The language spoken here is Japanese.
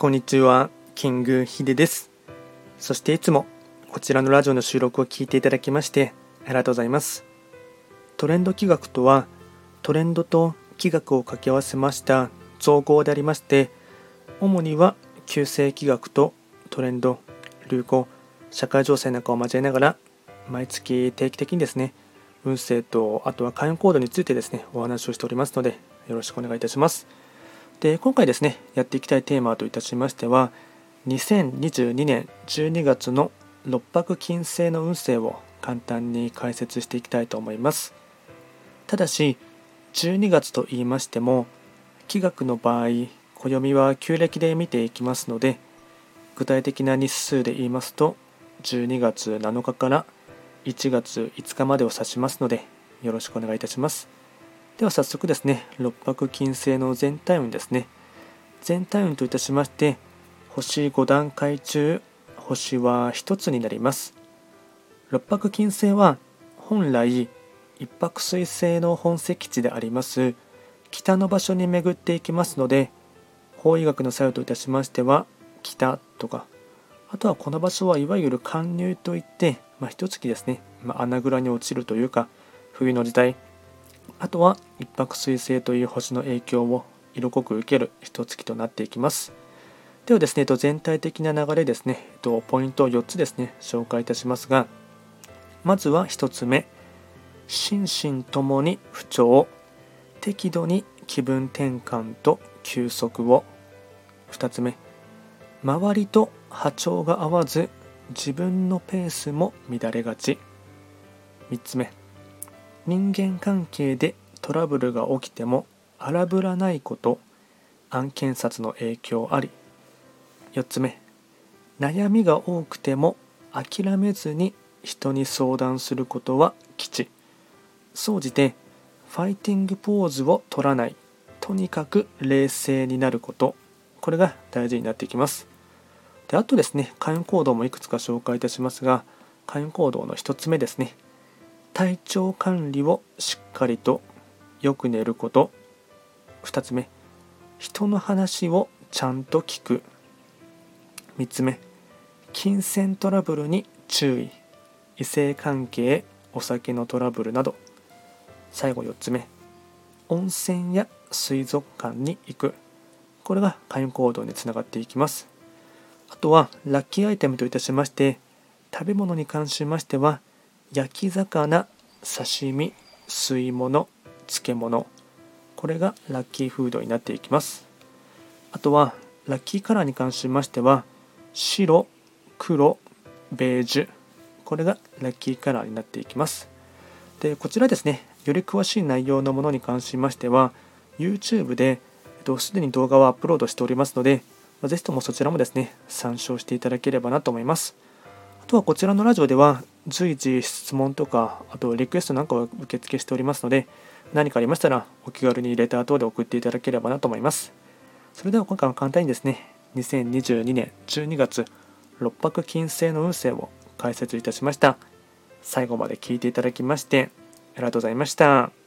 こんにちは、キングヒデです。そしていつもこちらのラジオの収録を聞いていただきましてありがとうございます。トレンド企画とはトレンドと企画を掛け合わせました造語でありまして主には旧世企画とトレンド、流行、社会情勢なんかを交えながら毎月定期的にですね運勢とあとは開運行動についてですねお話をしておりますのでよろしくお願いいたします。で今回ですねやっていきたいテーマといたしましては2022年12月の六白金星の運勢を簡単に解説していきたいと思います。ただし12月と言いましても気学の場合暦は旧暦で見ていきますので具体的な日数で言いますと12月7日から1月5日までを指しますのでよろしくお願いいたします。では早速ですね、六白金星の全体運ですね。全体運といたしまして、星5段階中、星は1つになります。六白金星は本来一泊水星の本石地であります北の場所に巡っていきますので法医学の作用といたしましては北とかあとはこの場所はいわゆる貫入といって、まあ、一月ですね、まあ、穴蔵に落ちるというか冬の時代あとは一泊水星という星の影響を色濃く受ける一月となっていきます。ではですね、全体的な流れですね、ポイントを4つですね、紹介いたしますが、まずは1つ目、心身ともに不調、適度に気分転換と休息を。2つ目、周りと波長が合わず、自分のペースも乱れがち。3つ目、人間関係でトラブルが起きても荒ぶらないこと案件札の影響あり。4つ目悩みが多くても諦めずに人に相談することは吉。総じてファイティングポーズを取らない。とにかく冷静になること。これが大事になってきます。であとですね開運行動もいくつか紹介いたしますが開運行動の1つ目ですね。体調管理をしっかりとよく寝ること。2つ目人の話をちゃんと聞く。3つ目金銭トラブルに注意。異性関係お酒のトラブルなど。最後4つ目温泉や水族館に行く。これが開運行動につながっていきます。あとはラッキーアイテムといたしまして食べ物に関しましては焼き魚刺身吸い物漬物。これがラッキーフードになっていきます。あとはラッキーカラーに関しましては白黒ベージュ。これがラッキーカラーになっていきます。でこちらですねより詳しい内容のものに関しましては YouTube ですでに動画をアップロードしておりますのでぜひともそちらもですね参照していただければなと思います。あとはこちらのラジオでは随時質問とか、あとリクエストなんかを受付しておりますので、何かありましたらお気軽にレター等で送っていただければなと思います。それでは今回は簡単にですね、2022年12月六白金星の運勢を解説いたしました。最後まで聞いていただきましてありがとうございました。